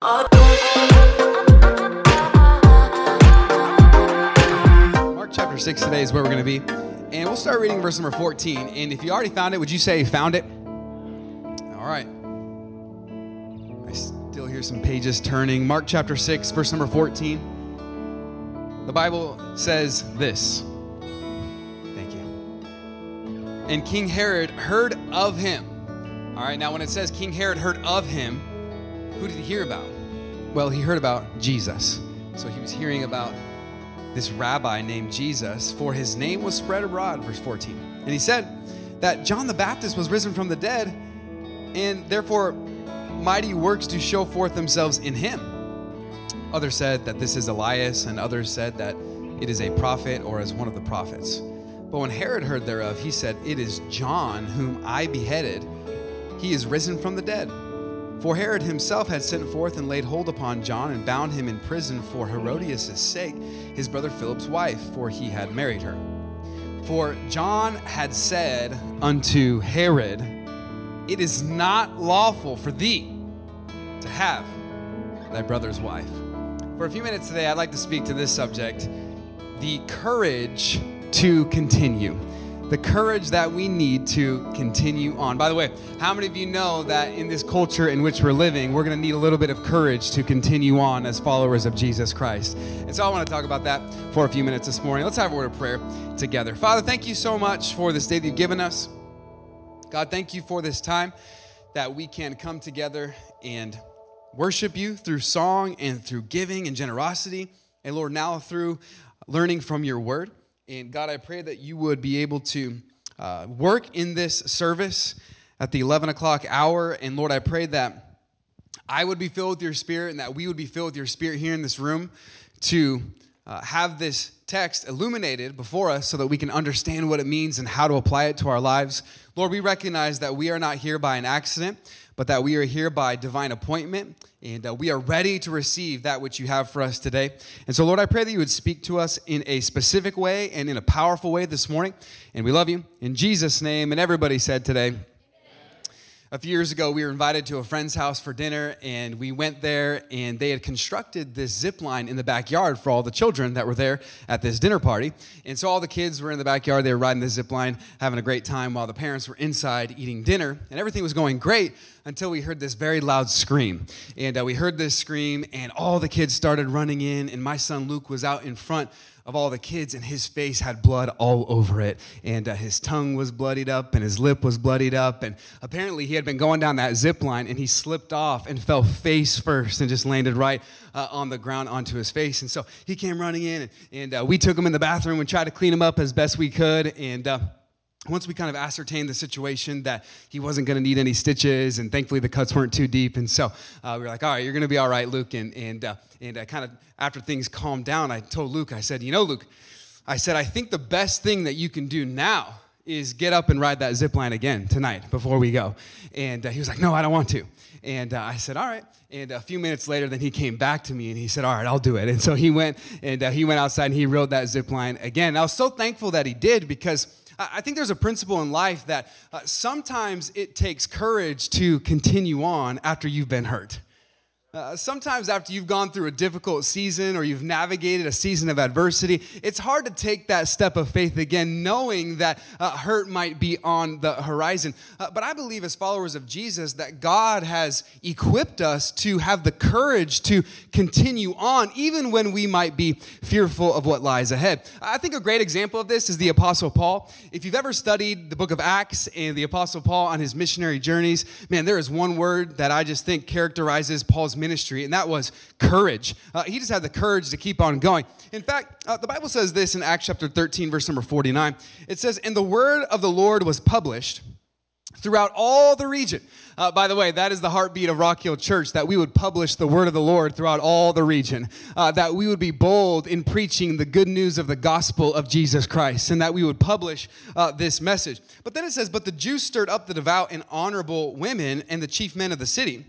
Mark chapter 6 today is where we're going to be. And we'll start reading verse number 14. And if you already found it, would you say found it? All right. I still hear some pages turning. Mark chapter 6, verse number 14. The Bible says this. Thank you. And King Herod heard of him. All right, now when it says King Herod heard of him, who did he hear about? Well, he heard about Jesus. So he was hearing about this rabbi named Jesus, for his name was spread abroad, verse 14. And he said that John the Baptist was risen from the dead, and therefore mighty works do show forth themselves in him. Others said that this is Elias, and others said that it is a prophet or as one of the prophets. But when Herod heard thereof, he said, It is John whom I beheaded. He is risen from the dead. For Herod himself had sent forth and laid hold upon John and bound him in prison for Herodias' sake, his brother Philip's wife, for he had married her. For John had said unto Herod, It is not lawful for thee to have thy brother's wife. For a few minutes today, I'd like to speak to this subject the courage to continue the courage that we need to continue on. By the way, how many of you know that in this culture in which we're living, we're going to need a little bit of courage to continue on as followers of Jesus Christ? And so I want to talk about that for a few minutes this morning. Let's have a word of prayer together. Father, thank you so much for this day that you've given us. God, thank you for this time that we can come together and worship you through song and through giving and generosity. And Lord, now through learning from your word. And God, I pray that you would be able to uh, work in this service at the 11 o'clock hour. And Lord, I pray that I would be filled with your spirit and that we would be filled with your spirit here in this room to uh, have this text illuminated before us so that we can understand what it means and how to apply it to our lives. Lord, we recognize that we are not here by an accident, but that we are here by divine appointment and uh, we are ready to receive that which you have for us today. And so, Lord, I pray that you would speak to us in a specific way and in a powerful way this morning. And we love you in Jesus' name. And everybody said today, a few years ago, we were invited to a friend's house for dinner, and we went there, and they had constructed this zip line in the backyard for all the children that were there at this dinner party. And so all the kids were in the backyard, they were riding the zip line, having a great time, while the parents were inside eating dinner, and everything was going great until we heard this very loud scream. And uh, we heard this scream, and all the kids started running in, and my son Luke was out in front of all the kids, and his face had blood all over it. And uh, his tongue was bloodied up, and his lip was bloodied up. And apparently, he had been going down that zip line, and he slipped off and fell face first and just landed right uh, on the ground onto his face. And so he came running in, and, and uh, we took him in the bathroom and tried to clean him up as best we could. And uh, once we kind of ascertained the situation that he wasn't going to need any stitches and thankfully the cuts weren't too deep and so uh, we were like all right you're going to be all right luke and and uh, and I kind of after things calmed down i told luke i said you know luke i said i think the best thing that you can do now is get up and ride that zip line again tonight before we go. And uh, he was like no i don't want to. And uh, i said all right. And a few minutes later then he came back to me and he said all right i'll do it. And so he went and uh, he went outside and he rode that zip line again. And i was so thankful that he did because I think there's a principle in life that uh, sometimes it takes courage to continue on after you've been hurt. Uh, sometimes, after you've gone through a difficult season or you've navigated a season of adversity, it's hard to take that step of faith again, knowing that uh, hurt might be on the horizon. Uh, but I believe, as followers of Jesus, that God has equipped us to have the courage to continue on, even when we might be fearful of what lies ahead. I think a great example of this is the Apostle Paul. If you've ever studied the book of Acts and the Apostle Paul on his missionary journeys, man, there is one word that I just think characterizes Paul's ministry, and that was courage. Uh, he just had the courage to keep on going. In fact, uh, the Bible says this in Acts chapter 13, verse number 49. It says, And the word of the Lord was published throughout all the region. Uh, by the way, that is the heartbeat of Rock Hill Church that we would publish the word of the Lord throughout all the region, uh, that we would be bold in preaching the good news of the gospel of Jesus Christ, and that we would publish uh, this message. But then it says, But the Jews stirred up the devout and honorable women and the chief men of the city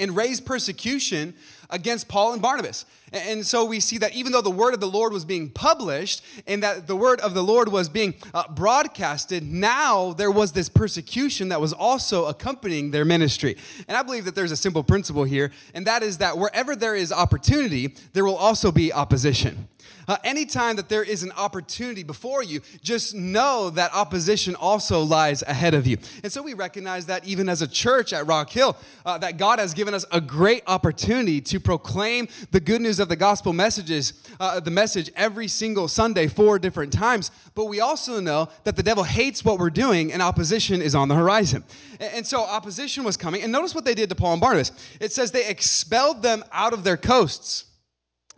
and raise persecution against Paul and Barnabas. And so we see that even though the word of the Lord was being published and that the word of the Lord was being uh, broadcasted, now there was this persecution that was also accompanying their ministry. And I believe that there's a simple principle here, and that is that wherever there is opportunity, there will also be opposition. Uh, anytime that there is an opportunity before you, just know that opposition also lies ahead of you. And so we recognize that even as a church at Rock Hill, uh, that God has given us a great opportunity to proclaim the good news of the gospel messages, uh, the message every single Sunday, four different times. But we also know that the devil hates what we're doing and opposition is on the horizon. And, and so opposition was coming. And notice what they did to Paul and Barnabas. It says they expelled them out of their coasts.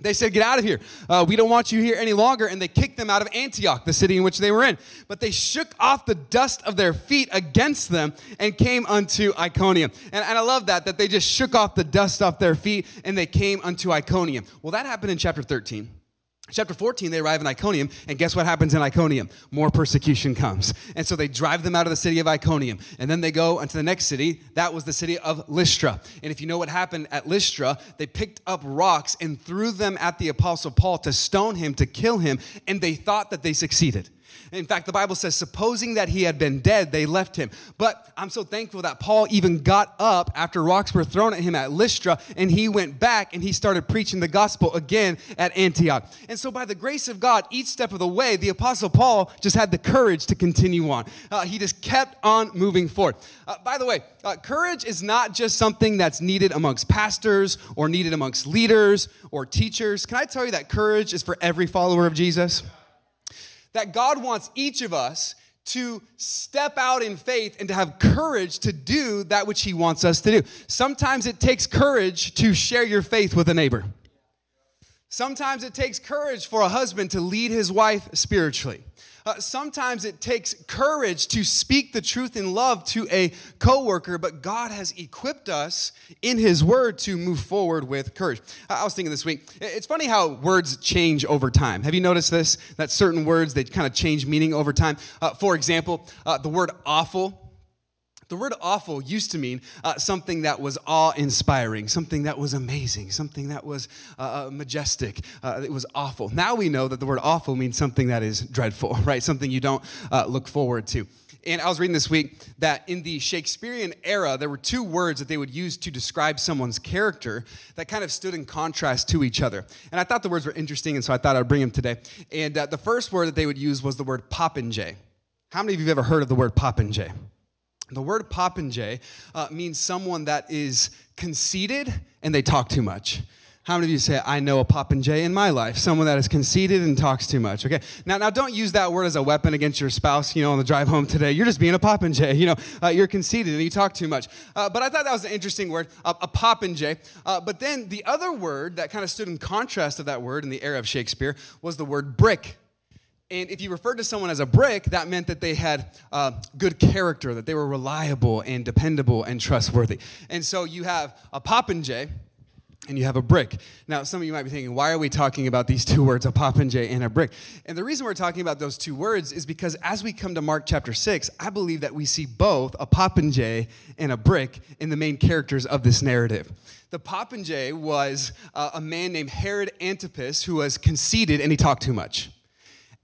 They said, Get out of here. Uh, we don't want you here any longer. And they kicked them out of Antioch, the city in which they were in. But they shook off the dust of their feet against them and came unto Iconium. And, and I love that, that they just shook off the dust off their feet and they came unto Iconium. Well, that happened in chapter 13. Chapter 14, they arrive in Iconium, and guess what happens in Iconium? More persecution comes. And so they drive them out of the city of Iconium, and then they go into the next city. That was the city of Lystra. And if you know what happened at Lystra, they picked up rocks and threw them at the Apostle Paul to stone him, to kill him, and they thought that they succeeded. In fact, the Bible says, supposing that he had been dead, they left him. But I'm so thankful that Paul even got up after rocks were thrown at him at Lystra, and he went back and he started preaching the gospel again at Antioch. And so, by the grace of God, each step of the way, the Apostle Paul just had the courage to continue on. Uh, he just kept on moving forward. Uh, by the way, uh, courage is not just something that's needed amongst pastors or needed amongst leaders or teachers. Can I tell you that courage is for every follower of Jesus? That God wants each of us to step out in faith and to have courage to do that which He wants us to do. Sometimes it takes courage to share your faith with a neighbor. Sometimes it takes courage for a husband to lead his wife spiritually. Uh, sometimes it takes courage to speak the truth in love to a coworker, but God has equipped us in His Word to move forward with courage. I was thinking this week, it's funny how words change over time. Have you noticed this? That certain words they kind of change meaning over time. Uh, for example, uh, the word awful the word awful used to mean uh, something that was awe inspiring, something that was amazing, something that was uh, uh, majestic. Uh, it was awful. Now we know that the word awful means something that is dreadful, right? Something you don't uh, look forward to. And I was reading this week that in the Shakespearean era, there were two words that they would use to describe someone's character that kind of stood in contrast to each other. And I thought the words were interesting, and so I thought I'd bring them today. And uh, the first word that they would use was the word popinjay. How many of you have ever heard of the word popinjay? The word popinjay uh, means someone that is conceited and they talk too much. How many of you say, I know a popinjay in my life? Someone that is conceited and talks too much. Okay. Now, now don't use that word as a weapon against your spouse, you know, on the drive home today. You're just being a popinjay. You know, uh, you're conceited and you talk too much. Uh, but I thought that was an interesting word, a, a popinjay. Uh, but then the other word that kind of stood in contrast of that word in the era of Shakespeare was the word brick. And if you referred to someone as a brick, that meant that they had uh, good character, that they were reliable and dependable and trustworthy. And so you have a popinjay and you have a brick. Now, some of you might be thinking, why are we talking about these two words, a popinjay and a brick? And the reason we're talking about those two words is because as we come to Mark chapter 6, I believe that we see both a popinjay and a brick in the main characters of this narrative. The popinjay was uh, a man named Herod Antipas who was conceited and he talked too much.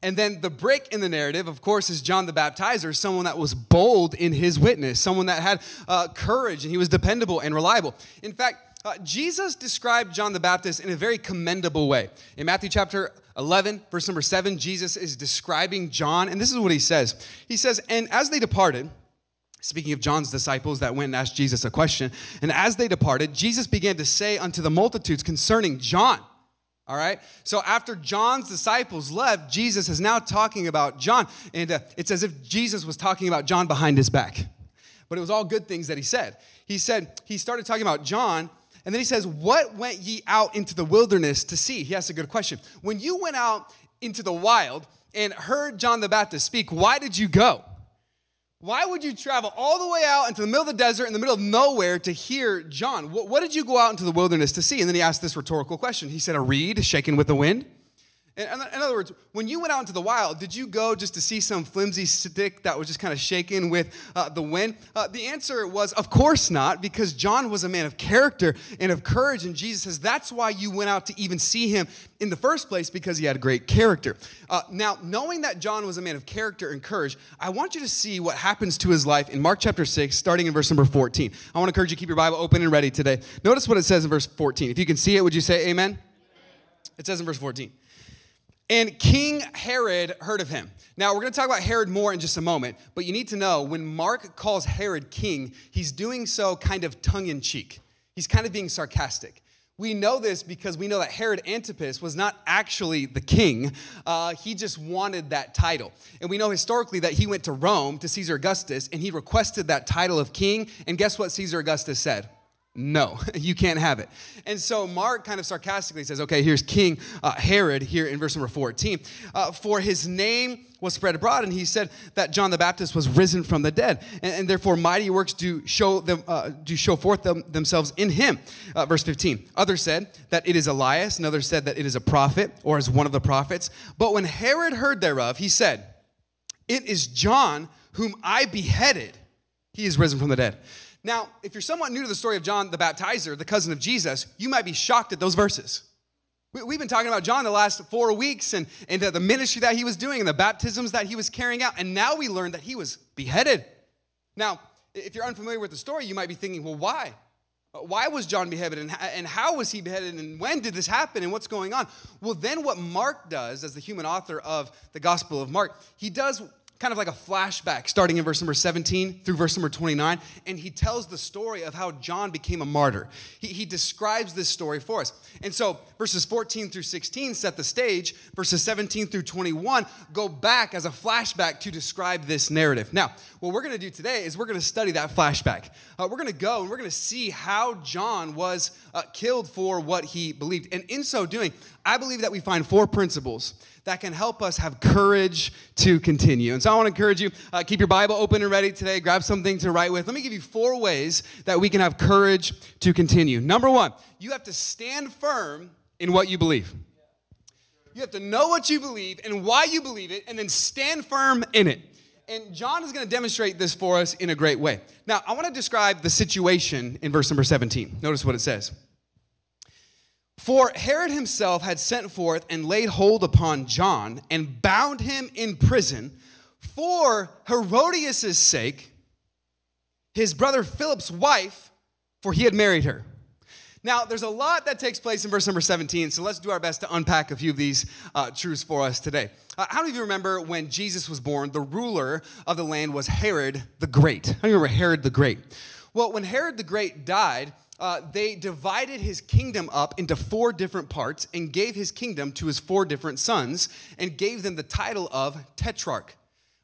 And then the break in the narrative, of course, is John the Baptizer, someone that was bold in his witness, someone that had uh, courage and he was dependable and reliable. In fact, uh, Jesus described John the Baptist in a very commendable way. In Matthew chapter 11, verse number 7, Jesus is describing John, and this is what he says. He says, And as they departed, Speaking of John's disciples that went and asked Jesus a question, and as they departed, Jesus began to say unto the multitudes concerning John, all right? So after John's disciples left, Jesus is now talking about John. And uh, it's as if Jesus was talking about John behind his back. But it was all good things that he said. He said, he started talking about John, and then he says, What went ye out into the wilderness to see? He asked a good question. When you went out into the wild and heard John the Baptist speak, why did you go? Why would you travel all the way out into the middle of the desert, in the middle of nowhere, to hear John? What, what, did you go out into the wilderness to see? And then he asked this rhetorical question. He said, A reed shaken with the wind. In, in other words, when you went out into the wild, did you go just to see some flimsy stick that was just kind of shaking with uh, the wind? Uh, the answer was, of course not, because John was a man of character and of courage. And Jesus says, that's why you went out to even see him in the first place, because he had a great character. Uh, now, knowing that John was a man of character and courage, I want you to see what happens to his life in Mark chapter 6, starting in verse number 14. I want to encourage you to keep your Bible open and ready today. Notice what it says in verse 14. If you can see it, would you say amen? It says in verse 14. And King Herod heard of him. Now, we're going to talk about Herod more in just a moment, but you need to know when Mark calls Herod king, he's doing so kind of tongue in cheek. He's kind of being sarcastic. We know this because we know that Herod Antipas was not actually the king. Uh, he just wanted that title. And we know historically that he went to Rome to Caesar Augustus and he requested that title of king. And guess what Caesar Augustus said? No, you can't have it. And so Mark kind of sarcastically says, okay, here's King uh, Herod here in verse number 14. Uh, for his name was spread abroad, and he said that John the Baptist was risen from the dead, and, and therefore mighty works do show them uh, do show forth them, themselves in him. Uh, verse 15. Others said that it is Elias, and others said that it is a prophet or as one of the prophets. But when Herod heard thereof, he said, It is John whom I beheaded. He is risen from the dead. Now, if you're somewhat new to the story of John the Baptizer, the cousin of Jesus, you might be shocked at those verses. We've been talking about John the last four weeks and, and the ministry that he was doing and the baptisms that he was carrying out. And now we learned that he was beheaded. Now, if you're unfamiliar with the story, you might be thinking, well, why? Uh, why was John beheaded and, and how was he beheaded and when did this happen and what's going on? Well, then what Mark does as the human author of the Gospel of Mark, he does kind of like a flashback starting in verse number 17 through verse number 29 and he tells the story of how john became a martyr. He, he describes this story for us. And so verses 14 through 16 set the stage. Verses 17 through 21 go back as a flashback to describe this narrative. Now what we're going to do today is we're going to study that flashback. Uh, we're going to go and we're going to see how john was uh, killed for what he believed. And in so doing i believe that we find four principles that can help us have courage to continue. And so I want to encourage you, uh, keep your Bible open and ready today. Grab something to write with. Let me give you four ways that we can have courage to continue. Number one, you have to stand firm in what you believe. You have to know what you believe and why you believe it, and then stand firm in it. And John is going to demonstrate this for us in a great way. Now, I want to describe the situation in verse number 17. Notice what it says. For Herod himself had sent forth and laid hold upon John and bound him in prison for Herodias' sake, his brother Philip's wife, for he had married her. Now, there's a lot that takes place in verse number 17, so let's do our best to unpack a few of these uh, truths for us today. Uh, how many of you remember when Jesus was born, the ruler of the land was Herod the Great? How you remember Herod the Great? Well, when Herod the Great died, uh, they divided his kingdom up into four different parts and gave his kingdom to his four different sons and gave them the title of tetrarch.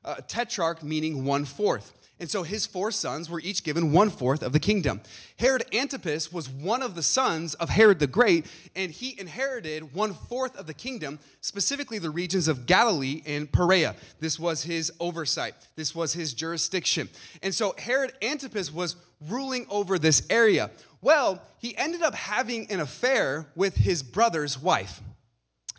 Uh, tetrarch meaning one fourth. And so his four sons were each given one fourth of the kingdom. Herod Antipas was one of the sons of Herod the Great, and he inherited one fourth of the kingdom, specifically the regions of Galilee and Perea. This was his oversight, this was his jurisdiction. And so Herod Antipas was ruling over this area. Well, he ended up having an affair with his brother's wife.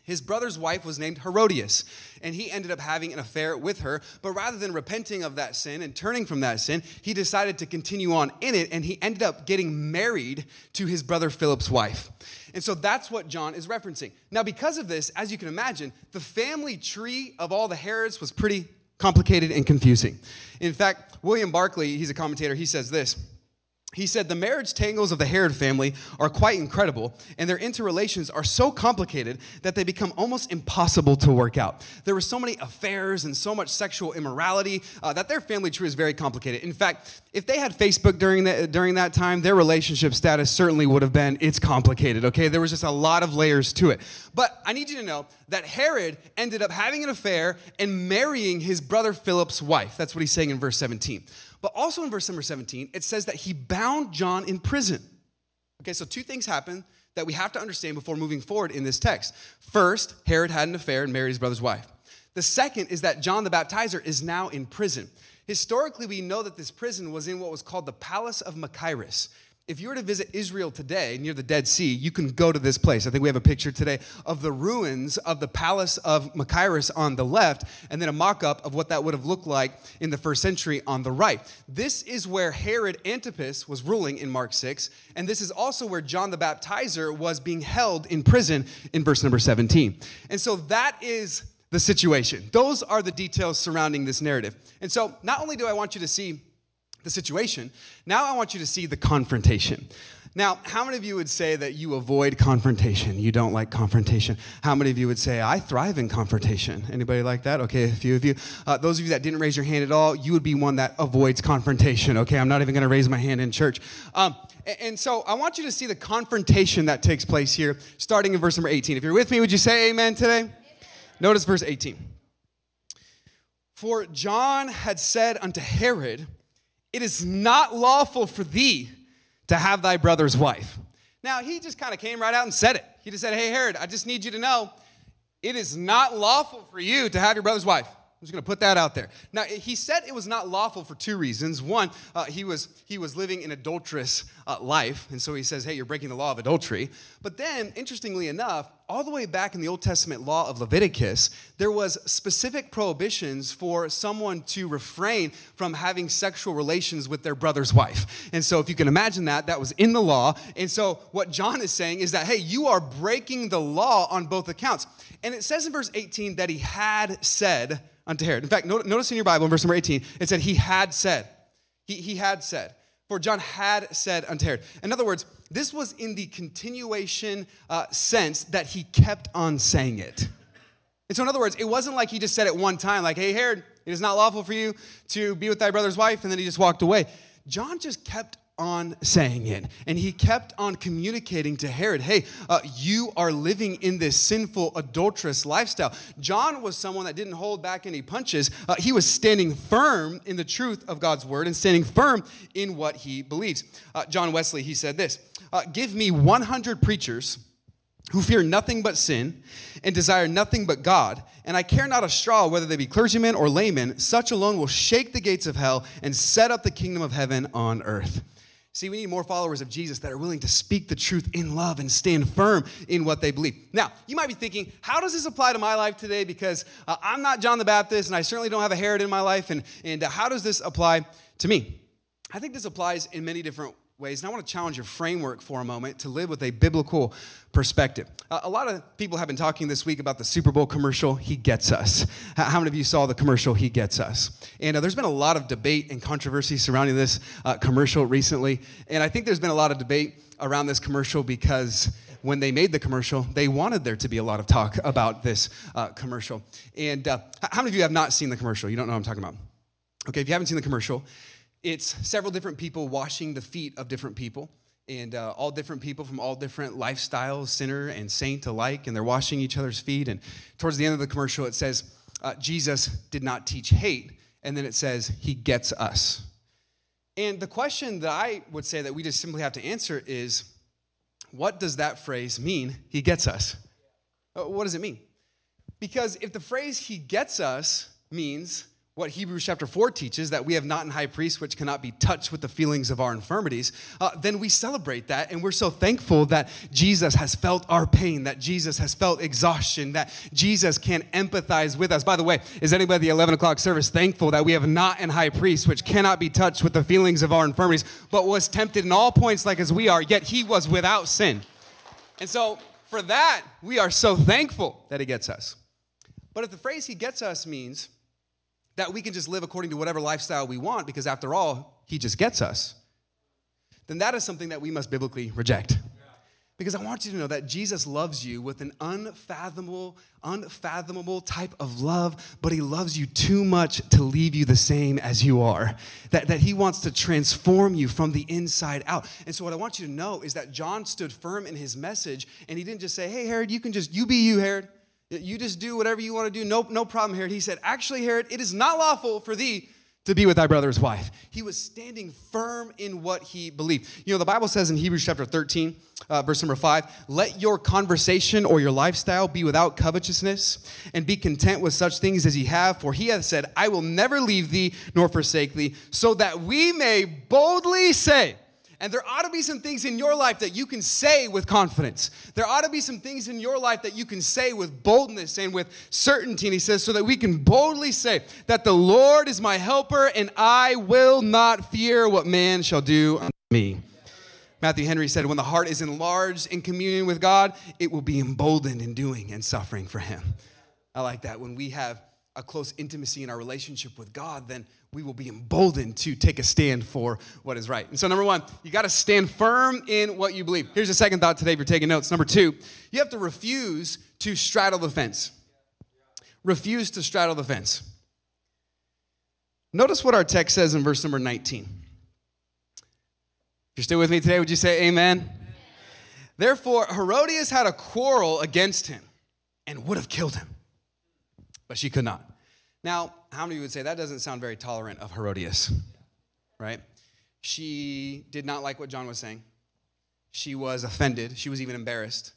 His brother's wife was named Herodias, and he ended up having an affair with her. But rather than repenting of that sin and turning from that sin, he decided to continue on in it, and he ended up getting married to his brother Philip's wife. And so that's what John is referencing. Now, because of this, as you can imagine, the family tree of all the Herods was pretty complicated and confusing. In fact, William Barclay, he's a commentator, he says this. He said the marriage tangles of the Herod family are quite incredible, and their interrelations are so complicated that they become almost impossible to work out. There were so many affairs and so much sexual immorality uh, that their family tree is very complicated. In fact, if they had Facebook during during that time, their relationship status certainly would have been it's complicated, okay? There was just a lot of layers to it. But I need you to know that Herod ended up having an affair and marrying his brother Philip's wife. That's what he's saying in verse 17. But also in verse number 17, it says that he bound John in prison. Okay, so two things happen that we have to understand before moving forward in this text. First, Herod had an affair and married his brother's wife. The second is that John the Baptizer is now in prison. Historically, we know that this prison was in what was called the Palace of Machaerus. If you were to visit Israel today near the Dead Sea, you can go to this place. I think we have a picture today of the ruins of the palace of Machaerus on the left, and then a mock up of what that would have looked like in the first century on the right. This is where Herod Antipas was ruling in Mark 6, and this is also where John the Baptizer was being held in prison in verse number 17. And so that is the situation. Those are the details surrounding this narrative. And so not only do I want you to see the situation. Now I want you to see the confrontation. Now, how many of you would say that you avoid confrontation? You don't like confrontation. How many of you would say, I thrive in confrontation? Anybody like that? Okay, a few of you. Uh, those of you that didn't raise your hand at all, you would be one that avoids confrontation. Okay, I'm not even going to raise my hand in church. Um, and, and so I want you to see the confrontation that takes place here, starting in verse number 18. If you're with me, would you say amen today? Amen. Notice verse 18. For John had said unto Herod, it is not lawful for thee to have thy brother's wife. Now, he just kind of came right out and said it. He just said, Hey, Herod, I just need you to know it is not lawful for you to have your brother's wife. I'm just going to put that out there. Now, he said it was not lawful for two reasons. One, uh, he, was, he was living an adulterous uh, life, and so he says, hey, you're breaking the law of adultery. But then, interestingly enough, all the way back in the Old Testament law of Leviticus, there was specific prohibitions for someone to refrain from having sexual relations with their brother's wife. And so if you can imagine that, that was in the law. And so what John is saying is that, hey, you are breaking the law on both accounts. And it says in verse 18 that he had said, unto Herod. In fact, notice in your Bible in verse number 18, it said he had said. He, he had said. For John had said unto Herod. In other words, this was in the continuation uh, sense that he kept on saying it. And so, in other words, it wasn't like he just said it one time, like, hey, Herod, it is not lawful for you to be with thy brother's wife, and then he just walked away. John just kept on saying it. And he kept on communicating to Herod, hey, uh, you are living in this sinful, adulterous lifestyle. John was someone that didn't hold back any punches. Uh, he was standing firm in the truth of God's word and standing firm in what he believes. Uh, John Wesley, he said this uh, Give me 100 preachers who fear nothing but sin and desire nothing but God, and I care not a straw whether they be clergymen or laymen, such alone will shake the gates of hell and set up the kingdom of heaven on earth. See, we need more followers of Jesus that are willing to speak the truth in love and stand firm in what they believe. Now, you might be thinking, how does this apply to my life today? Because uh, I'm not John the Baptist and I certainly don't have a Herod in my life. And, and uh, how does this apply to me? I think this applies in many different ways. And I want to challenge your framework for a moment to live with a biblical perspective. A lot of people have been talking this week about the Super Bowl commercial, He Gets Us. How many of you saw the commercial, He Gets Us? And uh, there's been a lot of debate and controversy surrounding this uh, commercial recently. And I think there's been a lot of debate around this commercial because when they made the commercial, they wanted there to be a lot of talk about this uh, commercial. And uh, how many of you have not seen the commercial? You don't know what I'm talking about. Okay, if you haven't seen the commercial, it's several different people washing the feet of different people and uh, all different people from all different lifestyles, sinner and saint alike, and they're washing each other's feet. And towards the end of the commercial, it says, uh, Jesus did not teach hate. And then it says, He gets us. And the question that I would say that we just simply have to answer is, what does that phrase mean, He gets us? Uh, what does it mean? Because if the phrase He gets us means what Hebrews chapter 4 teaches, that we have not an high priest which cannot be touched with the feelings of our infirmities, uh, then we celebrate that. And we're so thankful that Jesus has felt our pain, that Jesus has felt exhaustion, that Jesus can empathize with us. By the way, is anybody at the 11 o'clock service thankful that we have not an high priest which cannot be touched with the feelings of our infirmities, but was tempted in all points like as we are, yet he was without sin? And so for that, we are so thankful that he gets us. But if the phrase he gets us means, that we can just live according to whatever lifestyle we want because after all, he just gets us, then that is something that we must biblically reject. Because I want you to know that Jesus loves you with an unfathomable, unfathomable type of love, but he loves you too much to leave you the same as you are. That, that he wants to transform you from the inside out. And so what I want you to know is that John stood firm in his message, and he didn't just say, Hey, Herod, you can just, you be you, Herod. You just do whatever you want to do. No, no problem, Herod. He said, Actually, Herod, it is not lawful for thee to be with thy brother's wife. He was standing firm in what he believed. You know, the Bible says in Hebrews chapter 13, uh, verse number 5, let your conversation or your lifestyle be without covetousness, and be content with such things as ye have, for he hath said, I will never leave thee nor forsake thee, so that we may boldly say, And there ought to be some things in your life that you can say with confidence. There ought to be some things in your life that you can say with boldness and with certainty. And he says, so that we can boldly say that the Lord is my helper and I will not fear what man shall do unto me. Matthew Henry said, when the heart is enlarged in communion with God, it will be emboldened in doing and suffering for him. I like that. When we have a close intimacy in our relationship with God, then we will be emboldened to take a stand for what is right. And so, number one, you got to stand firm in what you believe. Here's a second thought today if you're taking notes. Number two, you have to refuse to straddle the fence. Refuse to straddle the fence. Notice what our text says in verse number 19. If you're still with me today, would you say amen? amen? Therefore, Herodias had a quarrel against him and would have killed him, but she could not. Now, how many of you would say that doesn't sound very tolerant of Herodias? Right? She did not like what John was saying. She was offended. She was even embarrassed.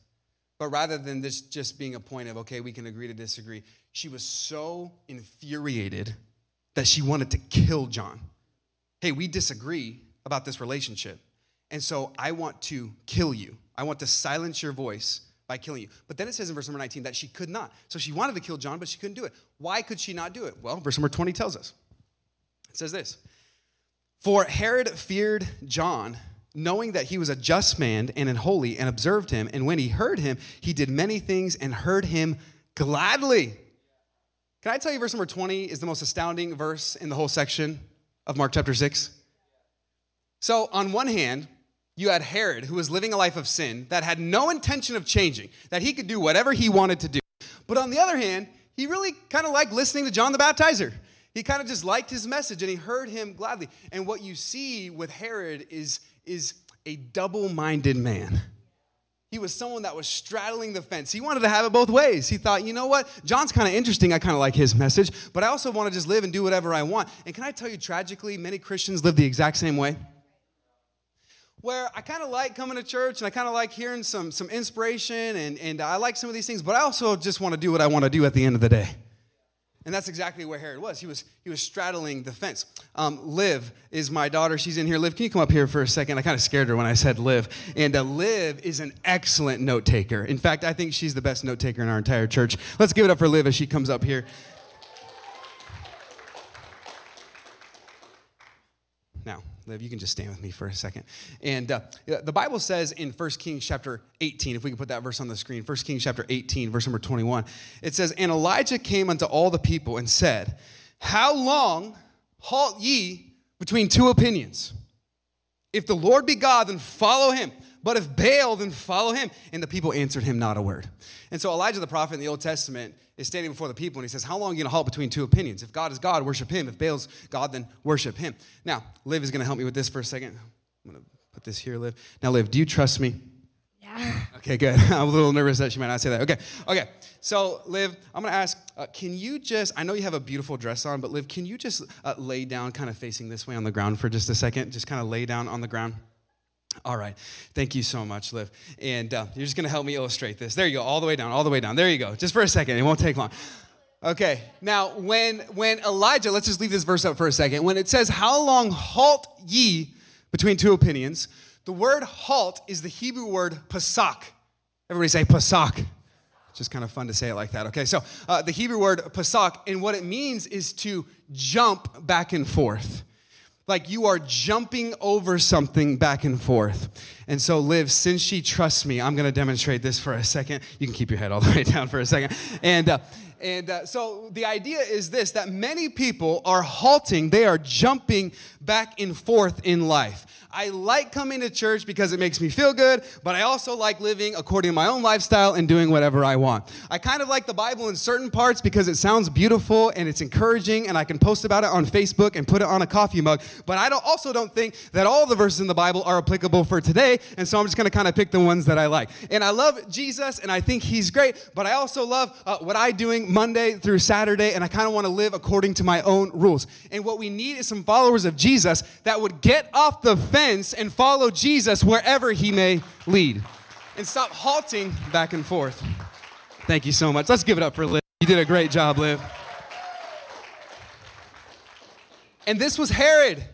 But rather than this just being a point of, okay, we can agree to disagree, she was so infuriated that she wanted to kill John. Hey, we disagree about this relationship. And so I want to kill you. I want to silence your voice by killing you. But then it says in verse number 19 that she could not. So she wanted to kill John, but she couldn't do it. Why could she not do it? Well, verse number 20 tells us. It says this For Herod feared John, knowing that he was a just man and an holy, and observed him. And when he heard him, he did many things and heard him gladly. Can I tell you, verse number 20 is the most astounding verse in the whole section of Mark chapter 6? So, on one hand, you had Herod, who was living a life of sin that had no intention of changing, that he could do whatever he wanted to do. But on the other hand, he really kind of liked listening to John the Baptizer. He kind of just liked his message and he heard him gladly. And what you see with Herod is, is a double minded man. He was someone that was straddling the fence. He wanted to have it both ways. He thought, you know what? John's kind of interesting. I kind of like his message, but I also want to just live and do whatever I want. And can I tell you, tragically, many Christians live the exact same way where I kind of like coming to church and I kind of like hearing some, some inspiration and, and I like some of these things, but I also just want to do what I want to do at the end of the day. And that's exactly where Herod was. He was, he was straddling the fence. Um, Liv is my daughter. She's in here. Liv, can you come up here for a second? I kind of scared her when I said Liv. And uh, Liv is an excellent note taker. In fact, I think she's the best note taker in our entire church. Let's give it up for Liv as she comes up here. Liv, you can just stand with me for a second. And uh, the Bible says in 1 Kings chapter 18, if we can put that verse on the screen, 1 Kings chapter 18, verse number 21, it says, And Elijah came unto all the people and said, How long halt ye between two opinions? If the Lord be God, then follow him. But if Baal, then follow him. And the people answered him not a word. And so Elijah the prophet in the Old Testament is standing before the people and he says, How long are you going to halt between two opinions? If God is God, worship him. If Baal's God, then worship him. Now, Liv is going to help me with this for a second. I'm going to put this here, Liv. Now, Liv, do you trust me? Yeah. Okay, good. I'm a little nervous that she might not say that. Okay, okay. So, Liv, I'm going to ask, uh, can you just, I know you have a beautiful dress on, but Liv, can you just uh, lay down kind of facing this way on the ground for just a second? Just kind of lay down on the ground. All right. Thank you so much, Liv. And uh, you're just going to help me illustrate this. There you go, all the way down, all the way down. There you go. Just for a second. It won't take long. Okay. Now, when when Elijah, let's just leave this verse up for a second. When it says, "How long halt ye between two opinions?" The word halt is the Hebrew word pasak. Everybody say pasak. Just kind of fun to say it like that. Okay. So uh, the Hebrew word pasak, and what it means is to jump back and forth like you are jumping over something back and forth. And so, Liv, since she trusts me, I'm to demonstrate this for a second. You can keep your head all the way down for a second. And, uh, and uh, so the idea is this that many people are halting, they are jumping back and forth in life. I like coming to church because it makes me feel good, but I also like living according to my own lifestyle and doing whatever I want. I kind of like the Bible in certain parts because it sounds beautiful and it's encouraging, and I can post about it on Facebook and put it on a coffee mug. But I don't, also don't think that all the verses in the Bible are applicable for today, and so I'm just to kind of pick the ones that I like. And I love Jesus, and I think He's great, but I also love uh, what I'm doing Monday through Saturday, and I kind of want to live according to my own rules. And what we need is some followers of Jesus that would get off the fence and follow Jesus wherever he may lead. And stop halting back and forth. Thank you so much. Let's give it up for Liv. You did a great job, Liv. And this was Herod.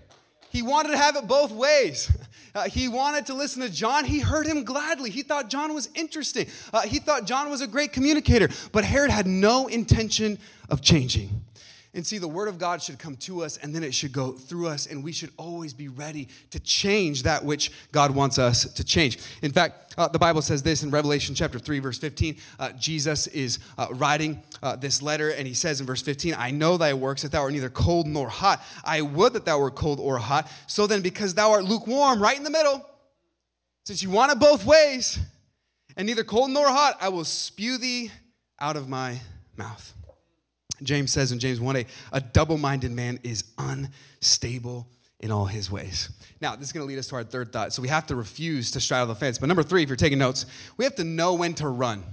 He wanted to have it both ways. Uh, he wanted to listen to John. He heard him gladly. He thought John was interesting. Uh, he thought John was a great communicator. But Herod had no intention of changing. And see, the word of God should come to us and then it should go through us, and we should always be ready to change that which God wants us to change. In fact, uh, the Bible says this in Revelation chapter 3, verse 15. Uh, Jesus is uh, writing uh, this letter, and he says in verse 15, I know thy works, that thou art neither cold nor hot. I would that thou were cold or hot. So then, because thou art lukewarm, right in the middle, since you want it both ways, and neither cold nor hot, I will spew thee out of my mouth. James says in James 1 8, a double minded man is unstable in all his ways. Now, this is going to lead us to our third thought. So we have to refuse to straddle the fence. But number three, if you're taking notes, we have to know when to run.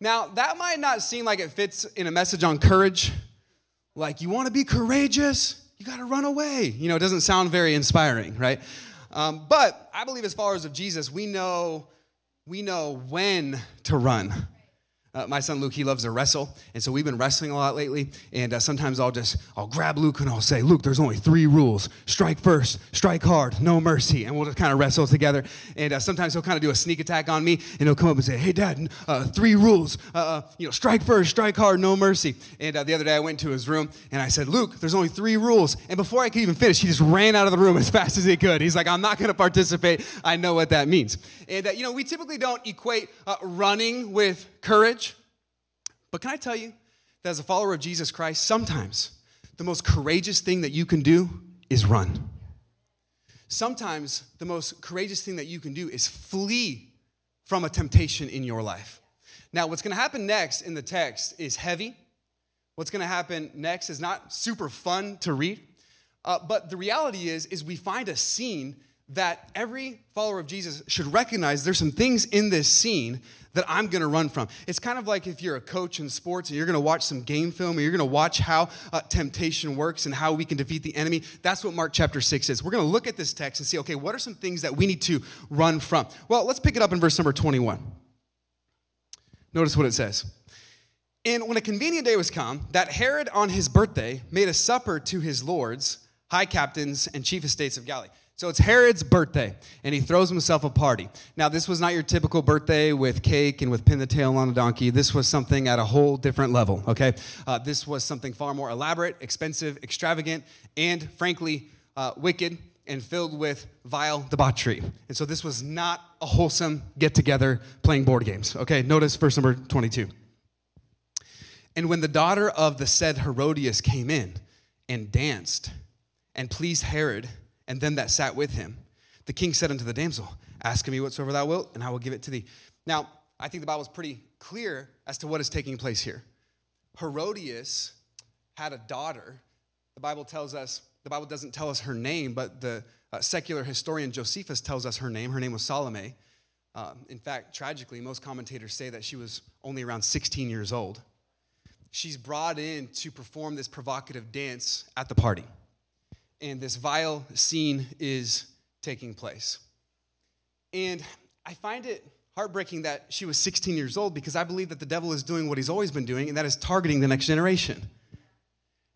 Now, that might not seem like it fits in a message on courage. Like, you want to be courageous? You got to run away. You know, it doesn't sound very inspiring, right? Um, but I believe as followers of Jesus, we know we know when to run. Uh, my son Luke, he loves to wrestle, and so we've been wrestling a lot lately. And uh, sometimes I'll just I'll grab Luke and I'll say, Luke, there's only three rules: strike first, strike hard, no mercy. And we'll just kind of wrestle together. And uh, sometimes he'll kind of do a sneak attack on me, and he'll come up and say, Hey, Dad, uh, three rules: uh, uh, you know, strike first, strike hard, no mercy. And the other day I went into his room and I said, Luke, there's only three rules. And before I could even finish, he just ran out of the room as fast as he could. He's like, I'm not going to participate. I know what that means. And you know, we typically don't equate running with courage. But can I tell you that as a follower of Jesus Christ, sometimes the most courageous thing that you can do is run. Sometimes the most courageous thing that you can do is flee from a temptation in your life. Now, what's gonna happen next in the text is heavy. What's gonna happen next is not super fun to read. Uh, but the reality is, is we find a scene that every follower of Jesus should recognize there's some things in this scene that I'm gonna run from. It's kind of like if you're a coach in sports and you're gonna watch some game film and you're gonna watch how uh, temptation works and how we can defeat the enemy. That's what Mark chapter 6 is. We're gonna look at this text and see, okay, what are some things that we need to run from? Well, let's pick it up in verse number 21. Notice what it says. And when a convenient day was come, that Herod on his birthday made a supper to his lords, high captains, and chief estates of Galilee. So it's Herod's birthday, and he throws himself a party. Now, this was not your typical birthday with cake and with pin the tail on a donkey. This was something at a whole different level, okay? Uh, this was something far more elaborate, expensive, extravagant, and frankly, uh, wicked and filled with vile debauchery. And so this was not a wholesome get together playing board games, okay? Notice verse number 22. And when the daughter of the said Herodias came in and danced and pleased Herod, and them that sat with him. The king said unto the damsel, Ask of me whatsoever thou wilt, and I will give it to thee. Now, I think the Bible is pretty clear as to what is taking place here. Herodias had a daughter. The Bible tells us, the Bible doesn't tell us her name, but the uh, secular historian Josephus tells us her name. Her name was Salome. Um, in fact, tragically, most commentators say that she was only around 16 years old. She's brought in to perform this provocative dance at the party and this vile scene is taking place. And I find it heartbreaking that she was 16 years old because I believe that the devil is doing what he's always been doing, and that is targeting the next generation.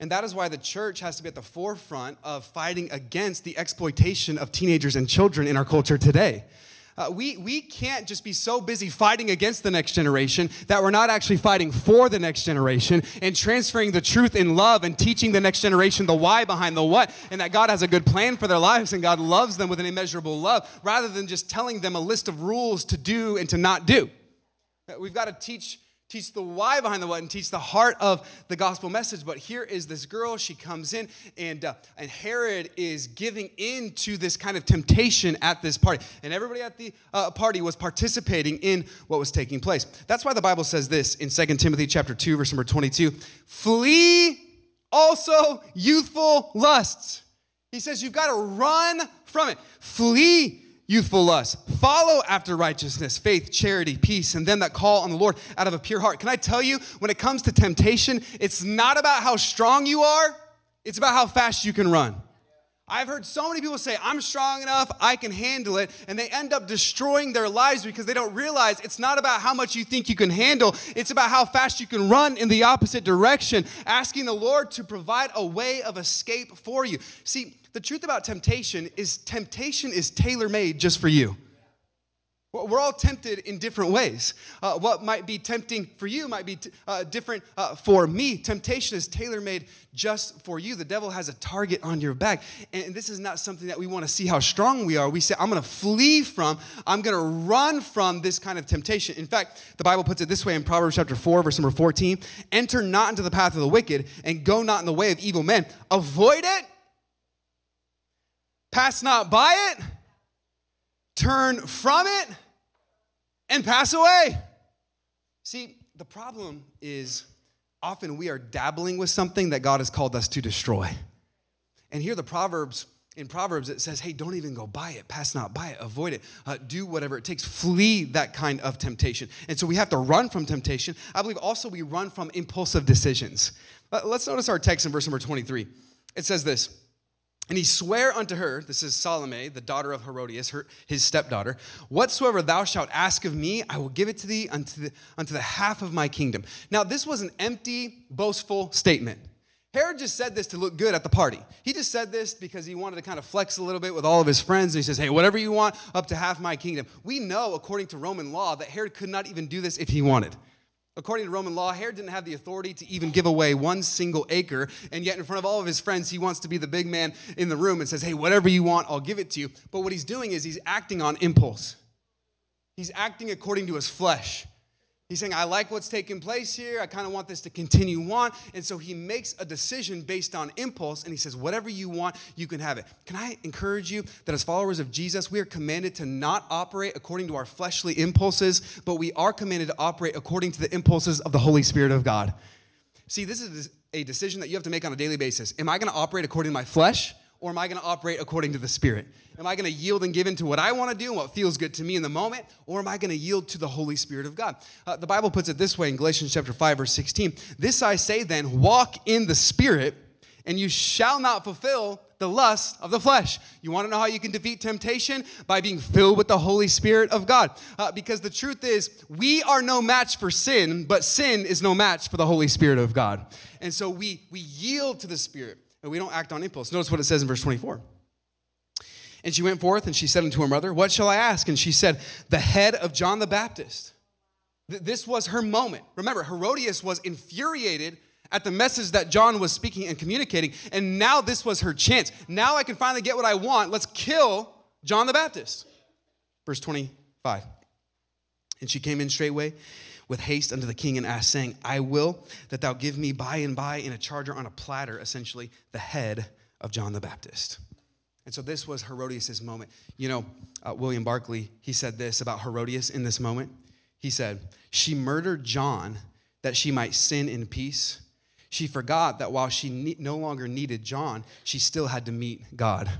And that is why the church has to be at the forefront of fighting against the exploitation of teenagers and children in our culture today. Uh, we, we can't just be so busy fighting against the next generation that we're not actually fighting for the next generation and transferring the truth in love and teaching the next generation the why behind the what and that God has a good plan for their lives and God loves them with an immeasurable love rather than just telling them a list of rules to do and to not do. We've got to teach teach the why behind the what and teach the heart of the gospel message. But here is this girl she comes in and uh, and herod is giving in to this kind of temptation at this party. And everybody at the uh, party was participating in what was taking place. That's why the bible says this in 2 timothy chapter 2 verse number 22 flee also youthful lusts. He says you've got to run from it. Flee youthful lust. Follow after righteousness, faith, charity, peace, and them that call on the Lord out of a pure heart. Can I tell you, when it comes to temptation, it's not about how strong you are, it's about how fast you can run. I've heard so many people say, I'm strong enough, I can handle it, and they end up destroying their lives because they don't realize it's not about how much you think you can handle, it's about how fast you can run in the opposite direction, asking the Lord to provide a way of escape for you. See, the truth about temptation is temptation is tailor made just for you. We're all tempted in different ways. Uh, what might be tempting for you might be t- uh, different uh, for me. Temptation is tailor made just for you. The devil has a target on your back. And this is not something that we want to see how strong we are. We say, I'm going to flee from, I'm going to run from this kind of temptation. In fact, the Bible puts it this way in Proverbs chapter 4, verse number 14 Enter not into the path of the wicked, and go not in the way of evil men. Avoid it, pass not by it turn from it, and pass away. See, the problem is often we are dabbling with something that God has called us to destroy. And here the Proverbs, in Proverbs, it says, hey, don't even go by it, pass not by it, avoid it, uh, do whatever it takes, flee that kind of temptation. And so we have to run from temptation. I believe also we run from impulsive decisions. Let's notice our text in verse number 23. It says this and he sware unto her, this is Salome, the daughter of Herodias, her, his stepdaughter, whatsoever thou shalt ask of me, I will give it to thee unto the, unto the half of my kingdom. Now, this was an empty, boastful statement. Herod just said this to look good at the party. He just said this because he wanted to kind of flex a little bit with all of his friends. And he says, Hey, whatever you want, up to half my kingdom. We know, according to Roman law, that Herod could not even do this if he wanted. According to Roman law, Herod didn't have the authority to even give away one single acre, and yet in front of all of his friends, he wants to be the big man in the room and says, Hey, whatever you want, I'll give it to you. But what he's doing is he's acting on impulse, he's acting according to his flesh. He's saying, I like what's taking place here. I kind of want this to continue on. And so he makes a decision based on impulse and he says, Whatever you want, you can have it. Can I encourage you that as followers of Jesus, we are commanded to not operate according to our fleshly impulses, but we are commanded to operate according to the impulses of the Holy Spirit of God? See, this is a decision that you have to make on a daily basis. Am I going to operate according to my flesh? Or am I going to operate according to the Spirit? Am I going to yield and give in to what I want to do and what feels good to me in the moment, or am I going to yield to the Holy Spirit of God? Uh, the Bible puts it this way in Galatians chapter 5, verse 16. This I say then, walk in the Spirit, and you shall not fulfill the lust of the flesh. You want to know how you can defeat temptation? By being filled with the Holy Spirit of God. Uh, because the truth is, we are no match for sin, but sin is no match for the Holy Spirit of God. And so we, we yield to the Spirit and we don't act on impulse. Notice what it says in verse 24. And she went forth and she said unto her mother, What shall I ask? And she said, The head of John the Baptist. This was her moment. Remember, Herodias was infuriated at the message that John was speaking and communicating, and now this was her chance. Now I can finally get what I want. Let's kill John the Baptist. Verse 25. And she came in straightway with haste unto the king and asked, saying, I will that thou give me by and by in a charger on a platter, essentially, the head of John the Baptist. And so this was Herodias' moment. You know, uh, William Barclay, he said this about Herodias in this moment. He said, She murdered John that she might sin in peace. She forgot that while she ne- no longer needed John, she still had to meet God.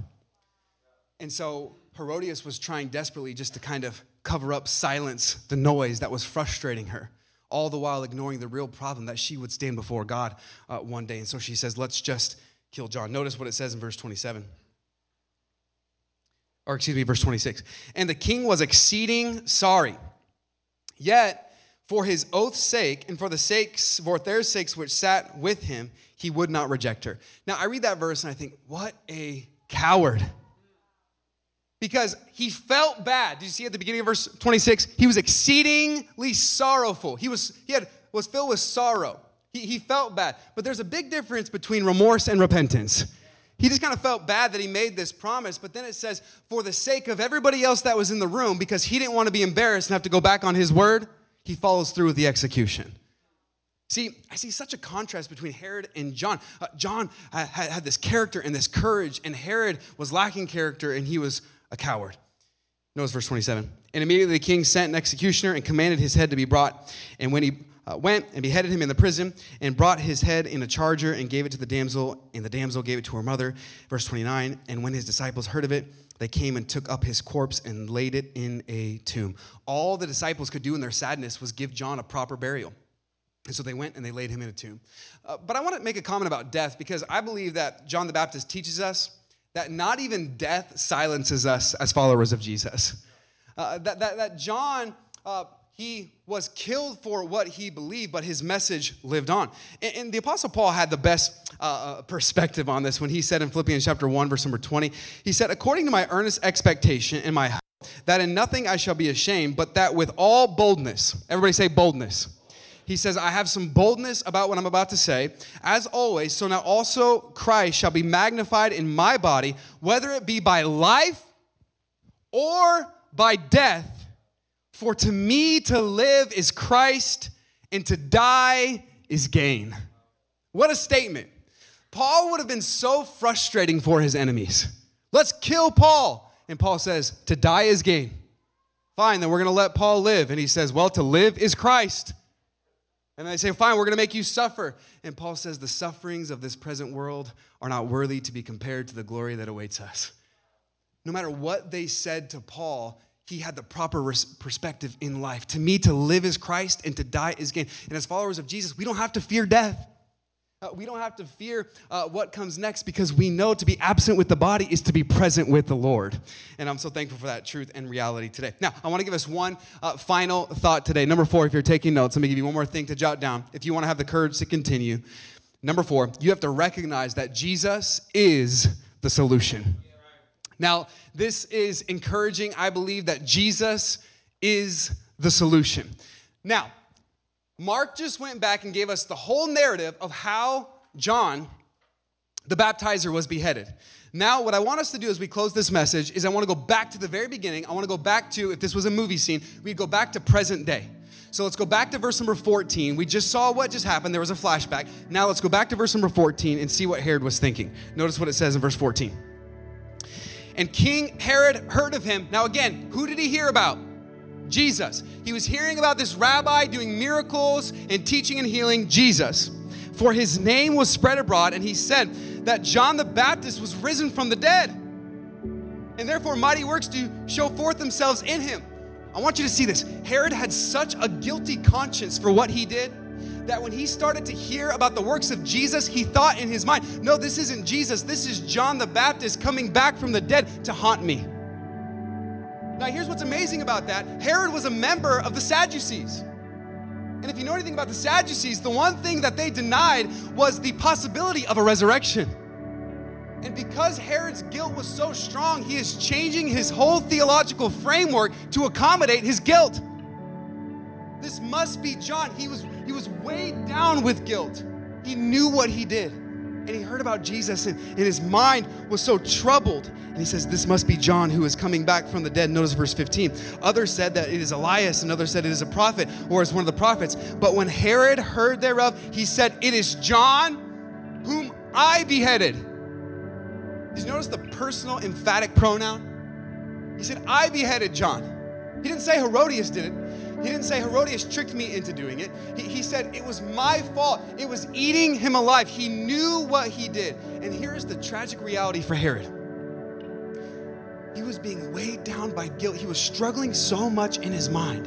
And so Herodias was trying desperately just to kind of cover up, silence the noise that was frustrating her, all the while ignoring the real problem that she would stand before God uh, one day. And so she says, Let's just kill John. Notice what it says in verse 27. Or excuse me, verse 26. And the king was exceeding sorry. Yet, for his oath's sake, and for the sakes, for their sakes which sat with him, he would not reject her. Now, I read that verse and I think, what a coward because he felt bad. Did you see at the beginning of verse 26? He was exceedingly sorrowful. He was he had was filled with sorrow. He, he felt bad. But there's a big difference between remorse and repentance. He just kind of felt bad that he made this promise, but then it says, for the sake of everybody else that was in the room, because he didn't want to be embarrassed and have to go back on his word, he follows through with the execution. See, I see such a contrast between Herod and John. Uh, John uh, had, had this character and this courage, and Herod was lacking character and he was a coward. Notice verse 27. And immediately the king sent an executioner and commanded his head to be brought. And when he uh, went and beheaded him in the prison and brought his head in a charger and gave it to the damsel, and the damsel gave it to her mother. Verse 29. And when his disciples heard of it, they came and took up his corpse and laid it in a tomb. All the disciples could do in their sadness was give John a proper burial. And so they went and they laid him in a tomb. Uh, but I want to make a comment about death because I believe that John the Baptist teaches us that not even death silences us as followers of Jesus. Uh, that, that, that John, uh, he was killed for what he believed, but his message lived on. And, and the Apostle Paul had the best uh, uh perspective on this when he said in Philippians chapter 1, verse number 20, he said, According to my earnest expectation and my hope, that in nothing I shall be ashamed, but that with all boldness, everybody say boldness he says, I have some boldness about what I'm about to say. As always, so now also Christ shall be magnified in my body, whether it be by life or by death. For to me to live is Christ, and to die is gain. What a statement. Paul would have been so frustrating for his enemies. Let's kill Paul. And Paul says, To die is gain. Fine, then we're going to let Paul live. And he says, Well, to live is Christ. And they say, Fine, we're going to make you suffer. And Paul says, The sufferings of this present world are not worthy to be compared to the glory that awaits us. No matter what they said to Paul, he had the proper perspective in life. To me, to live is Christ and to die is gain. And as followers of Jesus, we don't have to fear death. Uh, we don't have to fear uh, what comes next because we know to be absent with the body is to be present with the Lord. And I'm so thankful for that truth and reality today. Now, I want to give us one uh, final thought today. Number four, if you're taking notes, let me give you one more thing to jot down. If you want to have the courage to continue, number four, you have to recognize that Jesus is the solution. Now, this is encouraging. I believe that Jesus is the solution. Now, Mark just went back and gave us the whole narrative of how John, the baptizer, was beheaded. Now, what I want us to do as we close this message is I want to go back to the very beginning. I want to go back to, if this was a movie scene, we'd go back to present day. So let's go back to verse number 14. We just saw what just happened. There was a flashback. Now let's go back to verse number 14 and see what Herod was thinking. Notice what it says in verse 14. And King Herod heard of him. Now, again, who did he hear about? Jesus. He was hearing about this rabbi doing miracles and teaching and healing Jesus. For his name was spread abroad, and he said that John the Baptist was risen from the dead. And therefore, mighty works do show forth themselves in him. I want you to see this. Herod had such a guilty conscience for what he did that when he started to hear about the works of Jesus, he thought in his mind, no, this isn't Jesus. This is John the Baptist coming back from the dead to haunt me. Now, here's what's amazing about that Herod was a member of the Sadducees. And if you know anything about the Sadducees, the one thing that they denied was the possibility of a resurrection. And because Herod's guilt was so strong, he is changing his whole theological framework to accommodate his guilt. This must be John. He was, he was weighed down with guilt. He knew what he did and he heard about Jesus, and, and his mind was so troubled. And he says, This must be John who is coming back from the dead. Notice verse 15. Others said that it is Elias, and others said it is a prophet or it's one of the prophets. But when Herod heard thereof, he said, It is John whom I beheaded. Did you notice the personal emphatic pronoun? He said, I beheaded John. He didn't say Herodias did it. He didn't say Herodias tricked me into doing it. He, he said it was my fault. It was eating him alive. He knew what he did. And here's the tragic reality for Herod he was being weighed down by guilt. He was struggling so much in his mind.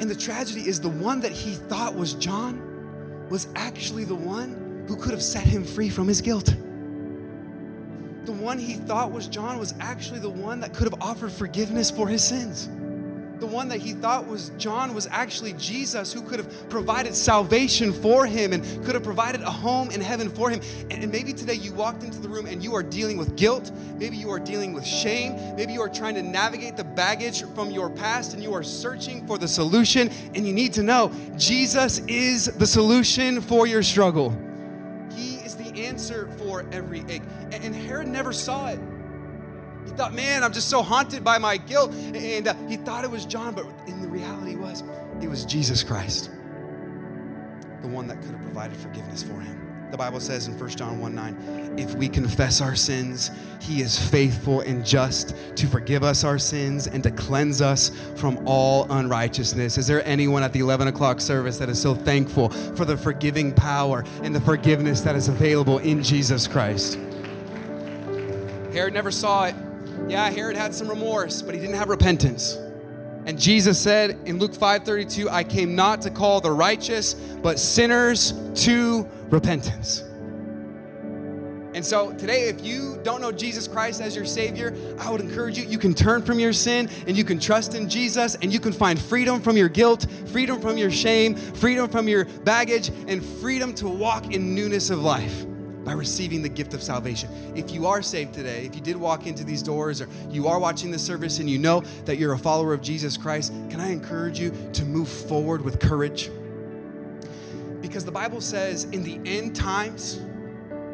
And the tragedy is the one that he thought was John was actually the one who could have set him free from his guilt. The one he thought was John was actually the one that could have offered forgiveness for his sins the one that he thought was John was actually Jesus who could have provided salvation for him and could have provided a home in heaven for him. And, maybe today you walked into the room and you are dealing with guilt. Maybe you are dealing with shame. Maybe you are trying to navigate the baggage from your past and you are searching for the solution. And you need to know Jesus is the solution for your struggle. He is the answer for every ache. And Herod never saw it. He thought, man, I'm just so haunted by my guilt. And uh, he thought it was John, but in the reality was, it was Jesus Christ, the one that could have provided forgiveness for him. The Bible says in 1 John 1 9, if we confess our sins, he is faithful and just to forgive us our sins and to cleanse us from all unrighteousness. Is there anyone at the 11 o'clock service that is so thankful for the forgiving power and the forgiveness that is available in Jesus Christ? Herod never saw it, yeah, Herod had some remorse, but he didn't have repentance. And Jesus said in Luke 5:32, I came not to call the righteous, but sinners to repentance. And so today, if you don't know Jesus Christ as your Savior, I would encourage you, you can turn from your sin and you can trust in Jesus and you can find freedom from your guilt, freedom from your shame, freedom from your baggage, and freedom to walk in newness of life by receiving the gift of salvation. If you are saved today, if you did walk into these doors or you are watching this service and you know that you're a follower of Jesus Christ, can I encourage you to move forward with courage? Because the Bible says in the end times,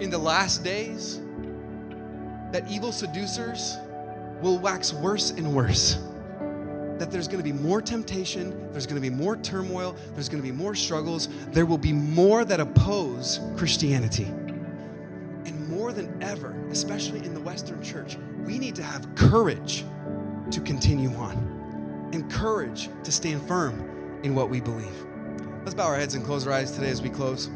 in the last days that evil seducers will wax worse and worse. That there's to be more temptation, there's to be more turmoil, there's to be more struggles, there will be more that oppose Christianity. More than ever, especially in the Western church, we need to have courage to continue on and courage to stand firm in what we believe. Let's bow our heads and close our eyes today as we close.